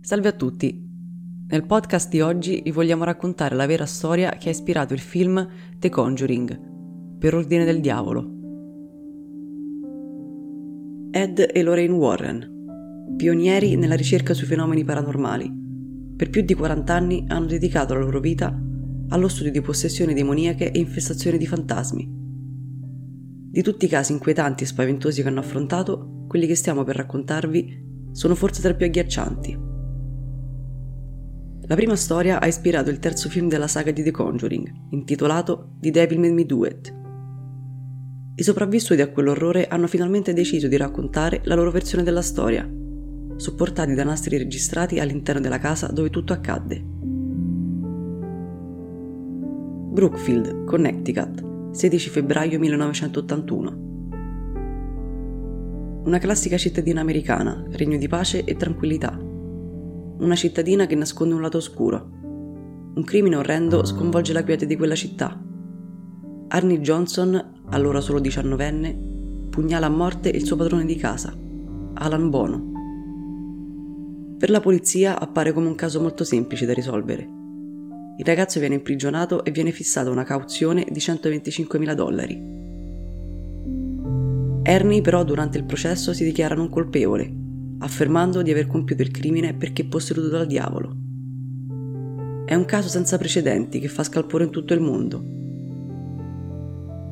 Salve a tutti! Nel podcast di oggi vi vogliamo raccontare la vera storia che ha ispirato il film The Conjuring, per ordine del diavolo. Ed e Lorraine Warren, pionieri nella ricerca sui fenomeni paranormali, per più di 40 anni hanno dedicato la loro vita allo studio di possessioni demoniache e infestazioni di fantasmi. Di tutti i casi inquietanti e spaventosi che hanno affrontato, quelli che stiamo per raccontarvi sono forse tra i più agghiaccianti. La prima storia ha ispirato il terzo film della saga di The Conjuring, intitolato The Devil Made Me Do It. I sopravvissuti a quell'orrore hanno finalmente deciso di raccontare la loro versione della storia, supportati da nastri registrati all'interno della casa dove tutto accadde. Brookfield, Connecticut, 16 febbraio 1981. Una classica cittadina americana, regno di pace e tranquillità una cittadina che nasconde un lato oscuro. Un crimine orrendo sconvolge la quiete di quella città. Arnie Johnson, allora solo diciannovenne, pugnala a morte il suo padrone di casa, Alan Bono. Per la polizia appare come un caso molto semplice da risolvere. Il ragazzo viene imprigionato e viene fissata una cauzione di 125.000 dollari. Ernie però durante il processo si dichiara non colpevole affermando di aver compiuto il crimine perché posseduto dal diavolo. È un caso senza precedenti che fa scalpore in tutto il mondo.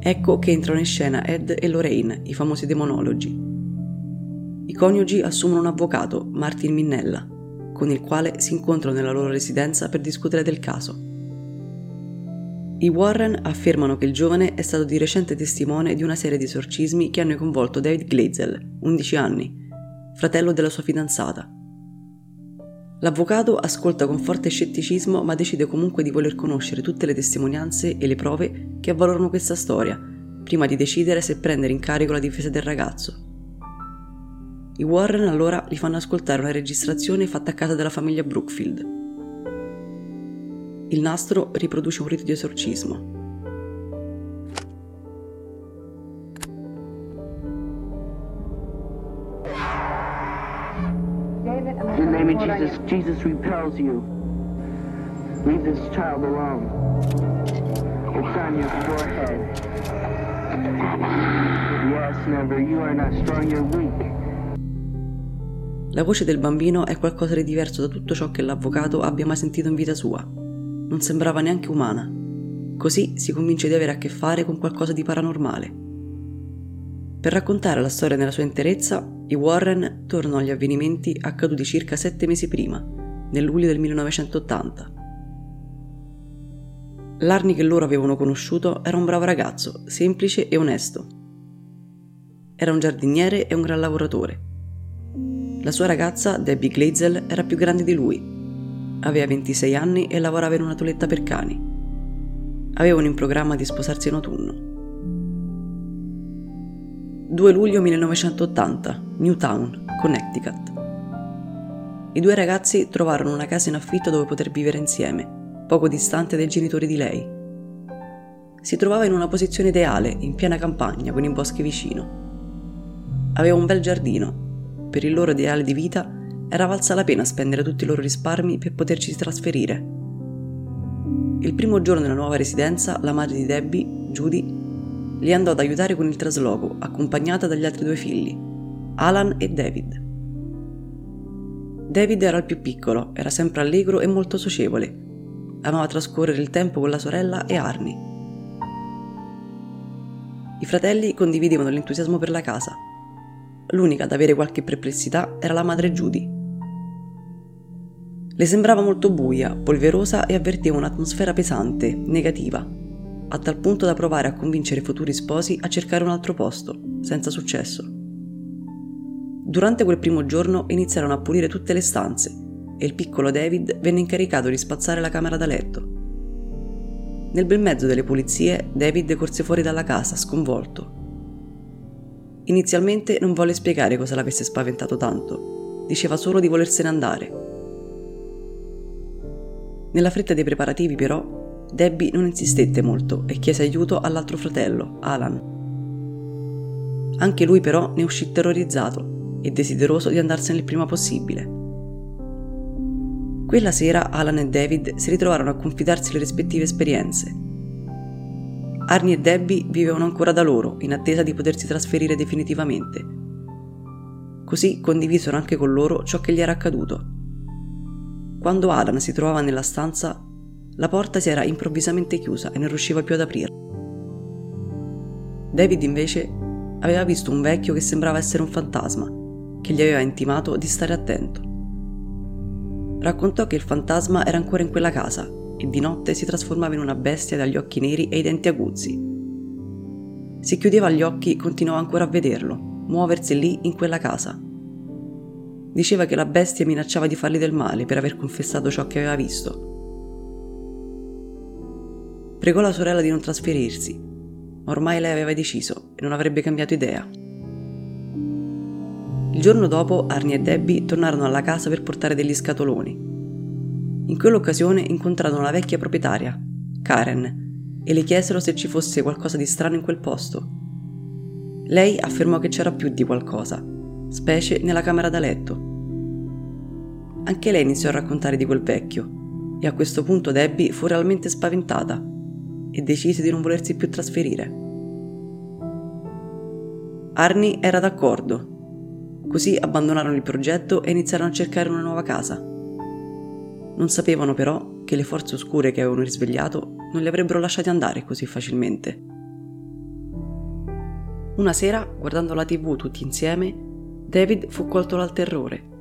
Ecco che entrano in scena Ed e Lorraine, i famosi demonologi. I coniugi assumono un avvocato, Martin Minnella, con il quale si incontrano nella loro residenza per discutere del caso. I Warren affermano che il giovane è stato di recente testimone di una serie di esorcismi che hanno coinvolto David Glazel, 11 anni, fratello della sua fidanzata. L'avvocato ascolta con forte scetticismo ma decide comunque di voler conoscere tutte le testimonianze e le prove che avvalorano questa storia, prima di decidere se prendere in carico la difesa del ragazzo. I Warren allora gli fanno ascoltare una registrazione fatta a casa della famiglia Brookfield. Il nastro riproduce un rito di esorcismo, Jesus, Jesus repels you. Leave this child alone. It's on your forehead. Yes, never. You are not strong, you're weak. La voce del bambino è qualcosa di diverso da tutto ciò che l'avvocato abbia mai sentito in vita sua. Non sembrava neanche umana. Così si convince di avere a che fare con qualcosa di paranormale. Per raccontare la storia nella sua interezza, i Warren tornano agli avvenimenti accaduti circa sette mesi prima, nel luglio del 1980. L'arni che loro avevano conosciuto era un bravo ragazzo, semplice e onesto. Era un giardiniere e un gran lavoratore. La sua ragazza, Debbie Glazel, era più grande di lui. Aveva 26 anni e lavorava in una toletta per cani. Avevano in programma di sposarsi in autunno. 2 luglio 1980, Newtown, Connecticut. I due ragazzi trovarono una casa in affitto dove poter vivere insieme, poco distante dai genitori di lei. Si trovava in una posizione ideale, in piena campagna, con i boschi vicino. Aveva un bel giardino. Per il loro ideale di vita era valsa la pena spendere tutti i loro risparmi per poterci trasferire. Il primo giorno nella nuova residenza, la madre di Debbie, Judy, li andò ad aiutare con il trasloco, accompagnata dagli altri due figli, Alan e David. David era il più piccolo, era sempre allegro e molto socievole. Amava trascorrere il tempo con la sorella e Arnie. I fratelli condividevano l'entusiasmo per la casa. L'unica ad avere qualche perplessità era la madre Judy. Le sembrava molto buia, polverosa e avvertiva un'atmosfera pesante, negativa, a tal punto da provare a convincere i futuri sposi a cercare un altro posto, senza successo. Durante quel primo giorno iniziarono a pulire tutte le stanze e il piccolo David venne incaricato di spazzare la camera da letto. Nel bel mezzo delle pulizie, David corse fuori dalla casa, sconvolto. Inizialmente non volle spiegare cosa l'avesse spaventato tanto, diceva solo di volersene andare. Nella fretta dei preparativi, però, Debbie non insistette molto e chiese aiuto all'altro fratello, Alan. Anche lui però ne uscì terrorizzato e desideroso di andarsene il prima possibile. Quella sera Alan e David si ritrovarono a confidarsi le rispettive esperienze. Arnie e Debbie vivevano ancora da loro, in attesa di potersi trasferire definitivamente. Così condivisero anche con loro ciò che gli era accaduto. Quando Alan si trovava nella stanza, la porta si era improvvisamente chiusa e non riusciva più ad aprirla. David invece aveva visto un vecchio che sembrava essere un fantasma, che gli aveva intimato di stare attento. Raccontò che il fantasma era ancora in quella casa e di notte si trasformava in una bestia dagli occhi neri e i denti aguzzi. Se chiudeva gli occhi continuava ancora a vederlo, muoversi lì in quella casa. Diceva che la bestia minacciava di fargli del male per aver confessato ciò che aveva visto. Pregò la sorella di non trasferirsi, ma ormai lei aveva deciso e non avrebbe cambiato idea. Il giorno dopo Arnie e Debbie tornarono alla casa per portare degli scatoloni. In quell'occasione incontrarono la vecchia proprietaria, Karen, e le chiesero se ci fosse qualcosa di strano in quel posto. Lei affermò che c'era più di qualcosa, specie nella camera da letto. Anche lei iniziò a raccontare di quel vecchio, e a questo punto Debbie fu realmente spaventata e decise di non volersi più trasferire. Arnie era d'accordo Così abbandonarono il progetto e iniziarono a cercare una nuova casa. Non sapevano però che le forze oscure che avevano risvegliato non li avrebbero lasciati andare così facilmente. Una sera, guardando la tv tutti insieme, David fu colto dal terrore.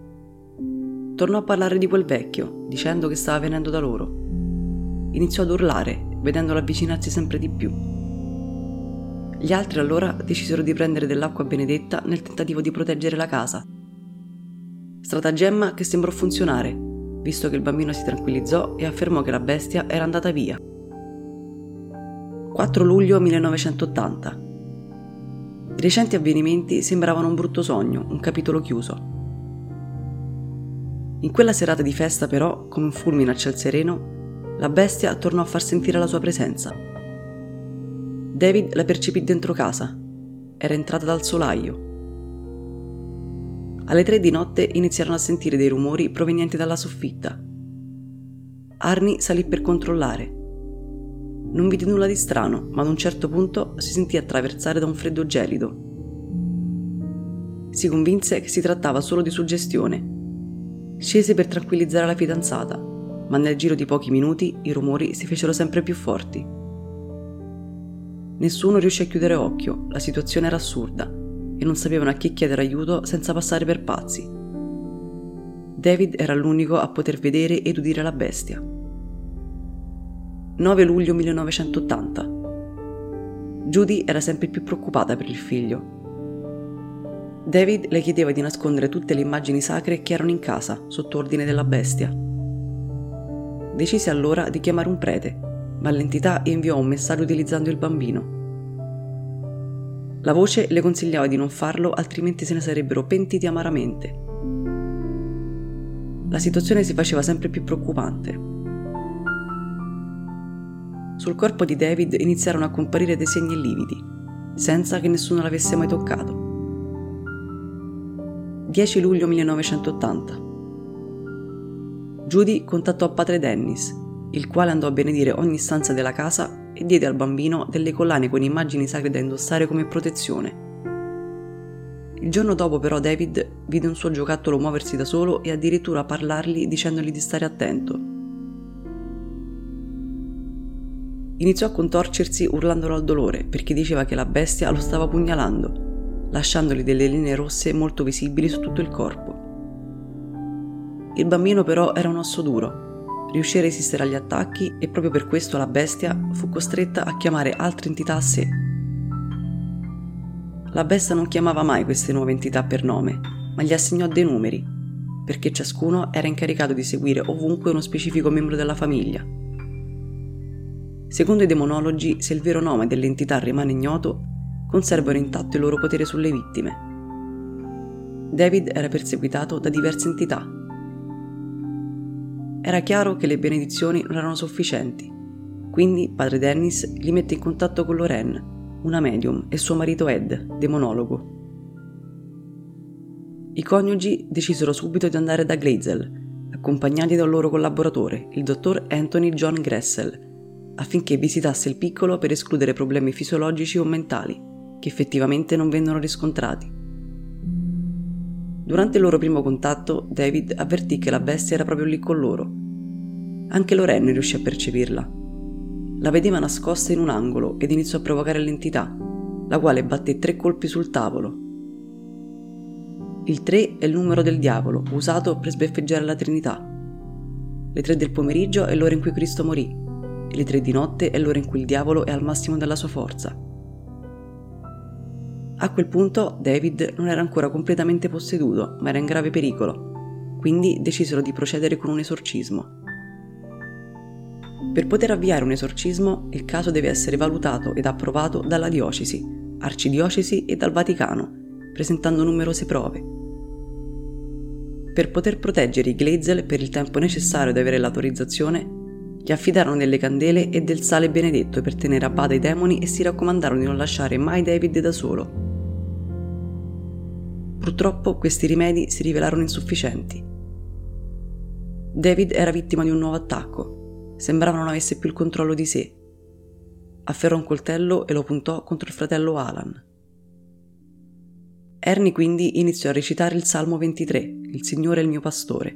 Tornò a parlare di quel vecchio, dicendo che stava venendo da loro. Iniziò ad urlare, vedendolo avvicinarsi sempre di più. Gli altri allora decisero di prendere dell'acqua benedetta nel tentativo di proteggere la casa. Stratagemma che sembrò funzionare, visto che il bambino si tranquillizzò e affermò che la bestia era andata via. 4 luglio 1980. I recenti avvenimenti sembravano un brutto sogno, un capitolo chiuso. In quella serata di festa, però, come un fulmine a ciel sereno, la bestia tornò a far sentire la sua presenza. David la percepì dentro casa. Era entrata dal solaio. Alle tre di notte iniziarono a sentire dei rumori provenienti dalla soffitta. Arnie salì per controllare. Non vide nulla di strano, ma ad un certo punto si sentì attraversare da un freddo gelido. Si convinse che si trattava solo di suggestione. Scese per tranquillizzare la fidanzata, ma nel giro di pochi minuti i rumori si fecero sempre più forti. Nessuno riuscì a chiudere occhio, la situazione era assurda e non sapevano a chi chiedere aiuto senza passare per pazzi. David era l'unico a poter vedere ed udire la bestia. 9 luglio 1980. Judy era sempre più preoccupata per il figlio. David le chiedeva di nascondere tutte le immagini sacre che erano in casa, sotto ordine della bestia. Decise allora di chiamare un prete ma l'entità inviò un messaggio utilizzando il bambino. La voce le consigliava di non farlo altrimenti se ne sarebbero pentiti amaramente. La situazione si faceva sempre più preoccupante. Sul corpo di David iniziarono a comparire dei segni lividi, senza che nessuno l'avesse mai toccato. 10 luglio 1980. Judy contattò padre Dennis il quale andò a benedire ogni stanza della casa e diede al bambino delle collane con immagini sacre da indossare come protezione. Il giorno dopo però David vide un suo giocattolo muoversi da solo e addirittura parlargli dicendogli di stare attento. Iniziò a contorcersi urlandolo al dolore perché diceva che la bestia lo stava pugnalando, lasciandogli delle linee rosse molto visibili su tutto il corpo. Il bambino però era un osso duro riuscì a resistere agli attacchi e proprio per questo la bestia fu costretta a chiamare altre entità a sé. La bestia non chiamava mai queste nuove entità per nome, ma gli assegnò dei numeri, perché ciascuno era incaricato di seguire ovunque uno specifico membro della famiglia. Secondo i demonologi, se il vero nome dell'entità rimane ignoto, conservano intatto il loro potere sulle vittime. David era perseguitato da diverse entità, era chiaro che le benedizioni non erano sufficienti. Quindi padre Dennis li mette in contatto con Lorraine, una medium, e suo marito Ed, demonologo. I coniugi decisero subito di andare da Glazel, accompagnati da un loro collaboratore, il dottor Anthony John Gressel, affinché visitasse il piccolo per escludere problemi fisiologici o mentali, che effettivamente non vennero riscontrati. Durante il loro primo contatto, David avvertì che la bestia era proprio lì con loro. Anche Lorraine riuscì a percepirla. La vedeva nascosta in un angolo ed iniziò a provocare l'entità, la quale batté tre colpi sul tavolo, il 3 è il numero del diavolo, usato per sbeffeggiare la Trinità. Le 3 del pomeriggio è l'ora in cui Cristo morì, e le 3 di notte è l'ora in cui il diavolo è al massimo della sua forza. A quel punto David non era ancora completamente posseduto, ma era in grave pericolo, quindi decisero di procedere con un esorcismo. Per poter avviare un esorcismo, il caso deve essere valutato ed approvato dalla diocesi, arcidiocesi e dal Vaticano, presentando numerose prove. Per poter proteggere i Glazel per il tempo necessario ad avere l'autorizzazione, gli affidarono delle candele e del sale benedetto per tenere a bada i demoni e si raccomandarono di non lasciare mai David da solo. Purtroppo questi rimedi si rivelarono insufficienti. David era vittima di un nuovo attacco, sembrava non avesse più il controllo di sé. Afferrò un coltello e lo puntò contro il fratello Alan. Ernie quindi iniziò a recitare il Salmo 23, Il Signore è il mio pastore,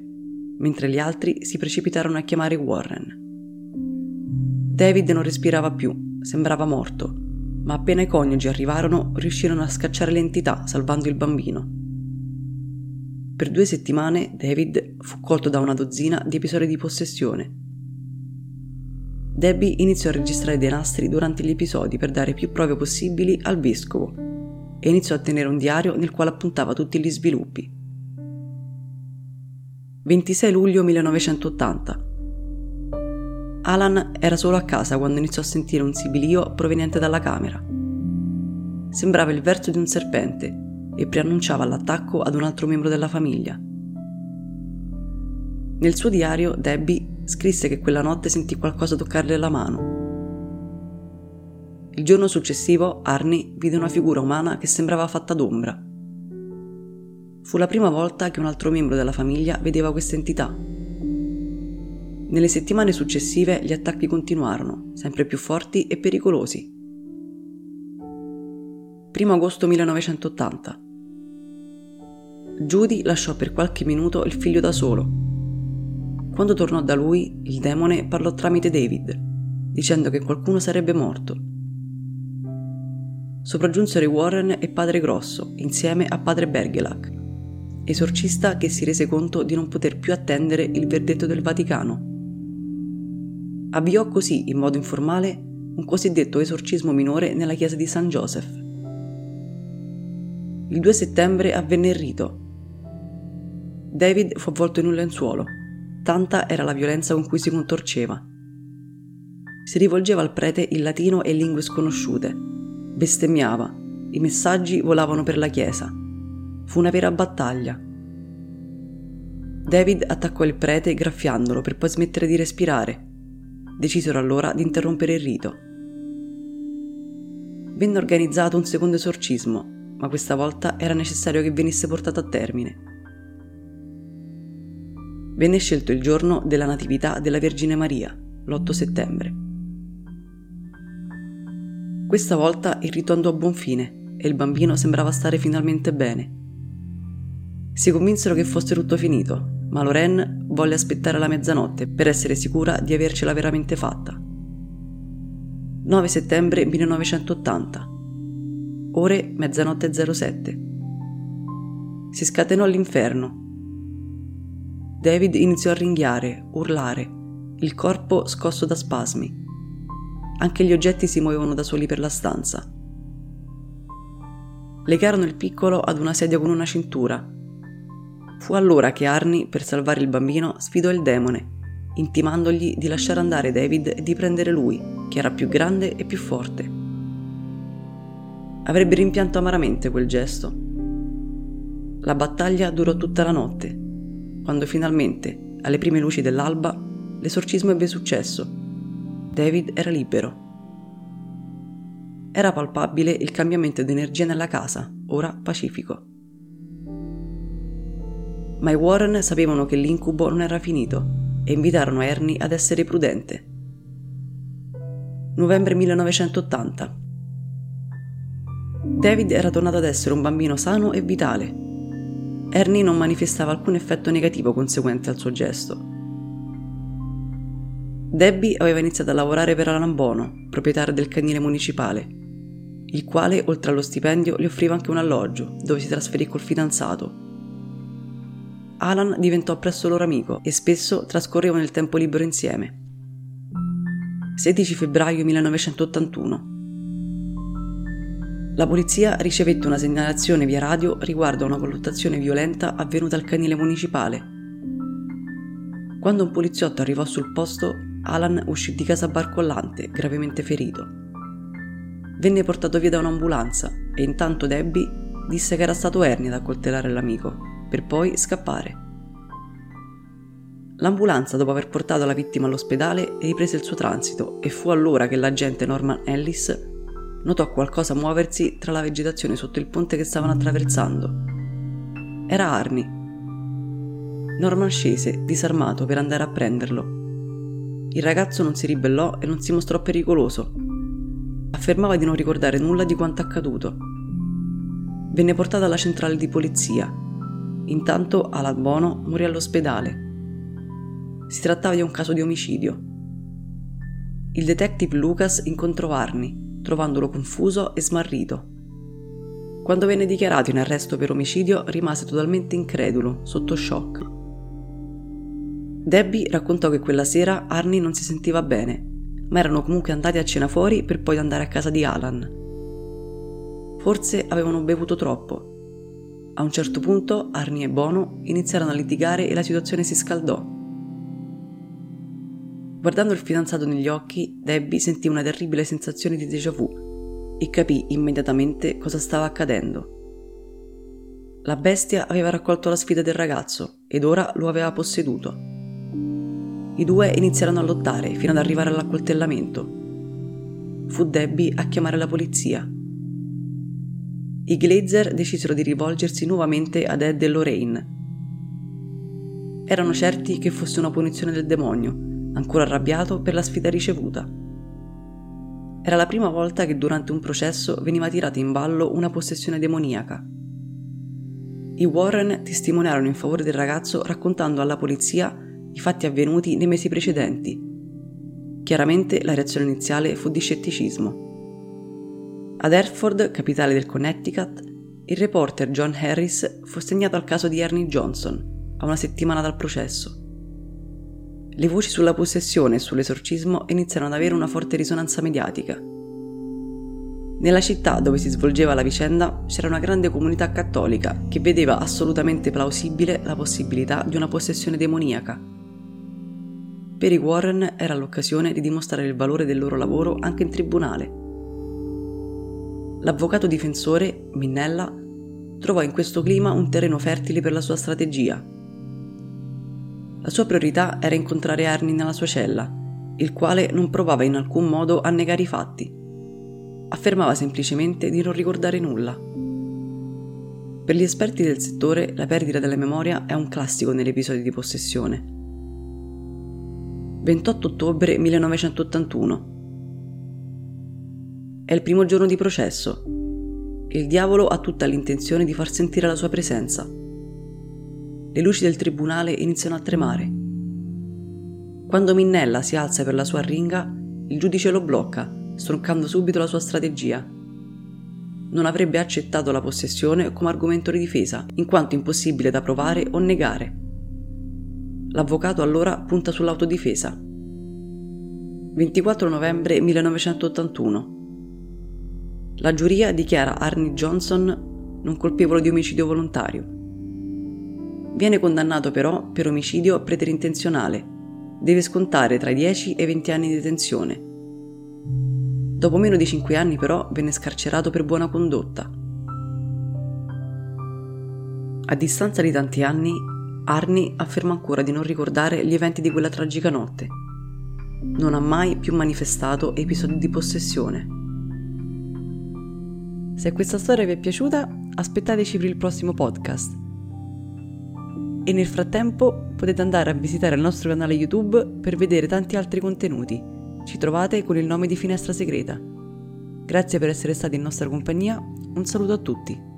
mentre gli altri si precipitarono a chiamare Warren. David non respirava più, sembrava morto, ma appena i coniugi arrivarono riuscirono a scacciare l'entità salvando il bambino. Per due settimane David fu colto da una dozzina di episodi di possessione. Debbie iniziò a registrare dei nastri durante gli episodi per dare più prove possibili al vescovo e iniziò a tenere un diario nel quale appuntava tutti gli sviluppi. 26 luglio 1980 Alan era solo a casa quando iniziò a sentire un sibilio proveniente dalla camera. Sembrava il verso di un serpente e preannunciava l'attacco ad un altro membro della famiglia. Nel suo diario Debbie scrisse che quella notte sentì qualcosa toccarle la mano il giorno successivo Arnie vide una figura umana che sembrava fatta d'ombra. Fu la prima volta che un altro membro della famiglia vedeva questa entità. Nelle settimane successive gli attacchi continuarono, sempre più forti e pericolosi. 1 agosto 1980 Judy lasciò per qualche minuto il figlio da solo. Quando tornò da lui, il demone parlò tramite David, dicendo che qualcuno sarebbe morto sopraggiunsero i Warren e Padre Grosso, insieme a Padre Bergelac, esorcista che si rese conto di non poter più attendere il verdetto del Vaticano. Avviò così, in modo informale, un cosiddetto esorcismo minore nella chiesa di San Joseph. Il 2 settembre avvenne il rito. David fu avvolto in un lenzuolo, tanta era la violenza con cui si contorceva. Si rivolgeva al prete in latino e lingue sconosciute, bestemmiava, i messaggi volavano per la chiesa. Fu una vera battaglia. David attaccò il prete graffiandolo per poi smettere di respirare. Decisero allora di interrompere il rito. Venne organizzato un secondo esorcismo, ma questa volta era necessario che venisse portato a termine. Venne scelto il giorno della Natività della Vergine Maria, l'8 settembre. Questa volta il rito andò a buon fine e il bambino sembrava stare finalmente bene. Si convinsero che fosse tutto finito, ma Lorraine volle aspettare la mezzanotte per essere sicura di avercela veramente fatta. 9 settembre 1980. Ore mezzanotte 07. Si scatenò l'inferno. David iniziò a ringhiare, urlare, il corpo scosso da spasmi. Anche gli oggetti si muovevano da soli per la stanza. Legarono il piccolo ad una sedia con una cintura. Fu allora che Arnie, per salvare il bambino, sfidò il demone, intimandogli di lasciare andare David e di prendere lui, che era più grande e più forte. Avrebbe rimpianto amaramente quel gesto. La battaglia durò tutta la notte, quando finalmente, alle prime luci dell'alba, l'esorcismo ebbe successo David era libero. Era palpabile il cambiamento di energia nella casa, ora pacifico. Ma i Warren sapevano che l'incubo non era finito e invitarono Ernie ad essere prudente. Novembre 1980. David era tornato ad essere un bambino sano e vitale. Ernie non manifestava alcun effetto negativo conseguente al suo gesto. Debbie aveva iniziato a lavorare per Alan Bono, proprietario del canile municipale, il quale, oltre allo stipendio, gli offriva anche un alloggio, dove si trasferì col fidanzato. Alan diventò presto loro amico e spesso trascorrevano il tempo libero insieme. 16 febbraio 1981. La polizia ricevette una segnalazione via radio riguardo a una valutazione violenta avvenuta al canile municipale. Quando un poliziotto arrivò sul posto, Alan uscì di casa barcollante, gravemente ferito. Venne portato via da un'ambulanza e intanto Debbie disse che era stato Ernie ad accoltellare l'amico per poi scappare. L'ambulanza, dopo aver portato la vittima all'ospedale, riprese il suo transito e fu allora che l'agente Norman Ellis notò qualcosa muoversi tra la vegetazione sotto il ponte che stavano attraversando. Era Arnie. Norman scese, disarmato, per andare a prenderlo. Il ragazzo non si ribellò e non si mostrò pericoloso. Affermava di non ricordare nulla di quanto accaduto. Venne portato alla centrale di polizia Intanto Alan Bono morì all'ospedale. Si trattava di un caso di omicidio. Il detective Lucas incontrò Arnie, trovandolo confuso e smarrito. Quando venne dichiarato in arresto per omicidio rimase totalmente incredulo, sotto shock. Debbie raccontò che quella sera Arnie non si sentiva bene, ma erano comunque andati a cena fuori per poi andare a casa di Alan. Forse avevano bevuto troppo a un certo punto Arnie e Bono iniziarono a litigare e la situazione si scaldò. Guardando il fidanzato negli occhi, Debbie sentì una terribile sensazione di déjà vu e capì immediatamente cosa stava accadendo. La bestia aveva raccolto la sfida del ragazzo ed ora lo aveva posseduto. I due iniziarono a lottare fino ad arrivare all'accoltellamento. Fu Debbie a chiamare la polizia i Glazer decisero di rivolgersi nuovamente ad Ed e Lorraine. Erano certi che fosse una punizione del demonio, ancora arrabbiato per la sfida ricevuta. Era la prima volta che durante un processo veniva tirata in ballo una possessione demoniaca. I Warren testimoniarono in favore del ragazzo raccontando alla polizia i fatti avvenuti nei mesi precedenti. Chiaramente la reazione iniziale fu di scetticismo. Ad Hertford, capitale del Connecticut, il reporter John Harris fu segnato al caso di Ernie Johnson, a una settimana dal processo. Le voci sulla possessione e sull'esorcismo iniziarono ad avere una forte risonanza mediatica. Nella città dove si svolgeva la vicenda c'era una grande comunità cattolica che vedeva assolutamente plausibile la possibilità di una possessione demoniaca. Per i Warren era l'occasione di dimostrare il valore del loro lavoro anche in tribunale L'avvocato difensore, Minnella, trovò in questo clima un terreno fertile per la sua strategia. La sua priorità era incontrare Arnie nella sua cella, il quale non provava in alcun modo a negare i fatti. Affermava semplicemente di non ricordare nulla. Per gli esperti del settore, la perdita della memoria è un classico negli episodi di possessione. 28 ottobre 1981 è il primo giorno di processo. Il diavolo ha tutta l'intenzione di far sentire la sua presenza. Le luci del tribunale iniziano a tremare. Quando Minnella si alza per la sua ringa, il giudice lo blocca, stroncando subito la sua strategia. Non avrebbe accettato la possessione come argomento di difesa, in quanto impossibile da provare o negare. L'avvocato allora punta sull'autodifesa. 24 novembre 1981 la giuria dichiara Arnie Johnson non colpevole di omicidio volontario. Viene condannato però per omicidio preterintenzionale. Deve scontare tra i 10 e i 20 anni di detenzione. Dopo meno di 5 anni però venne scarcerato per buona condotta. A distanza di tanti anni, Arnie afferma ancora di non ricordare gli eventi di quella tragica notte. Non ha mai più manifestato episodi di possessione. Se questa storia vi è piaciuta, aspettateci per il prossimo podcast. E nel frattempo potete andare a visitare il nostro canale YouTube per vedere tanti altri contenuti. Ci trovate con il nome di Finestra Segreta. Grazie per essere stati in nostra compagnia, un saluto a tutti.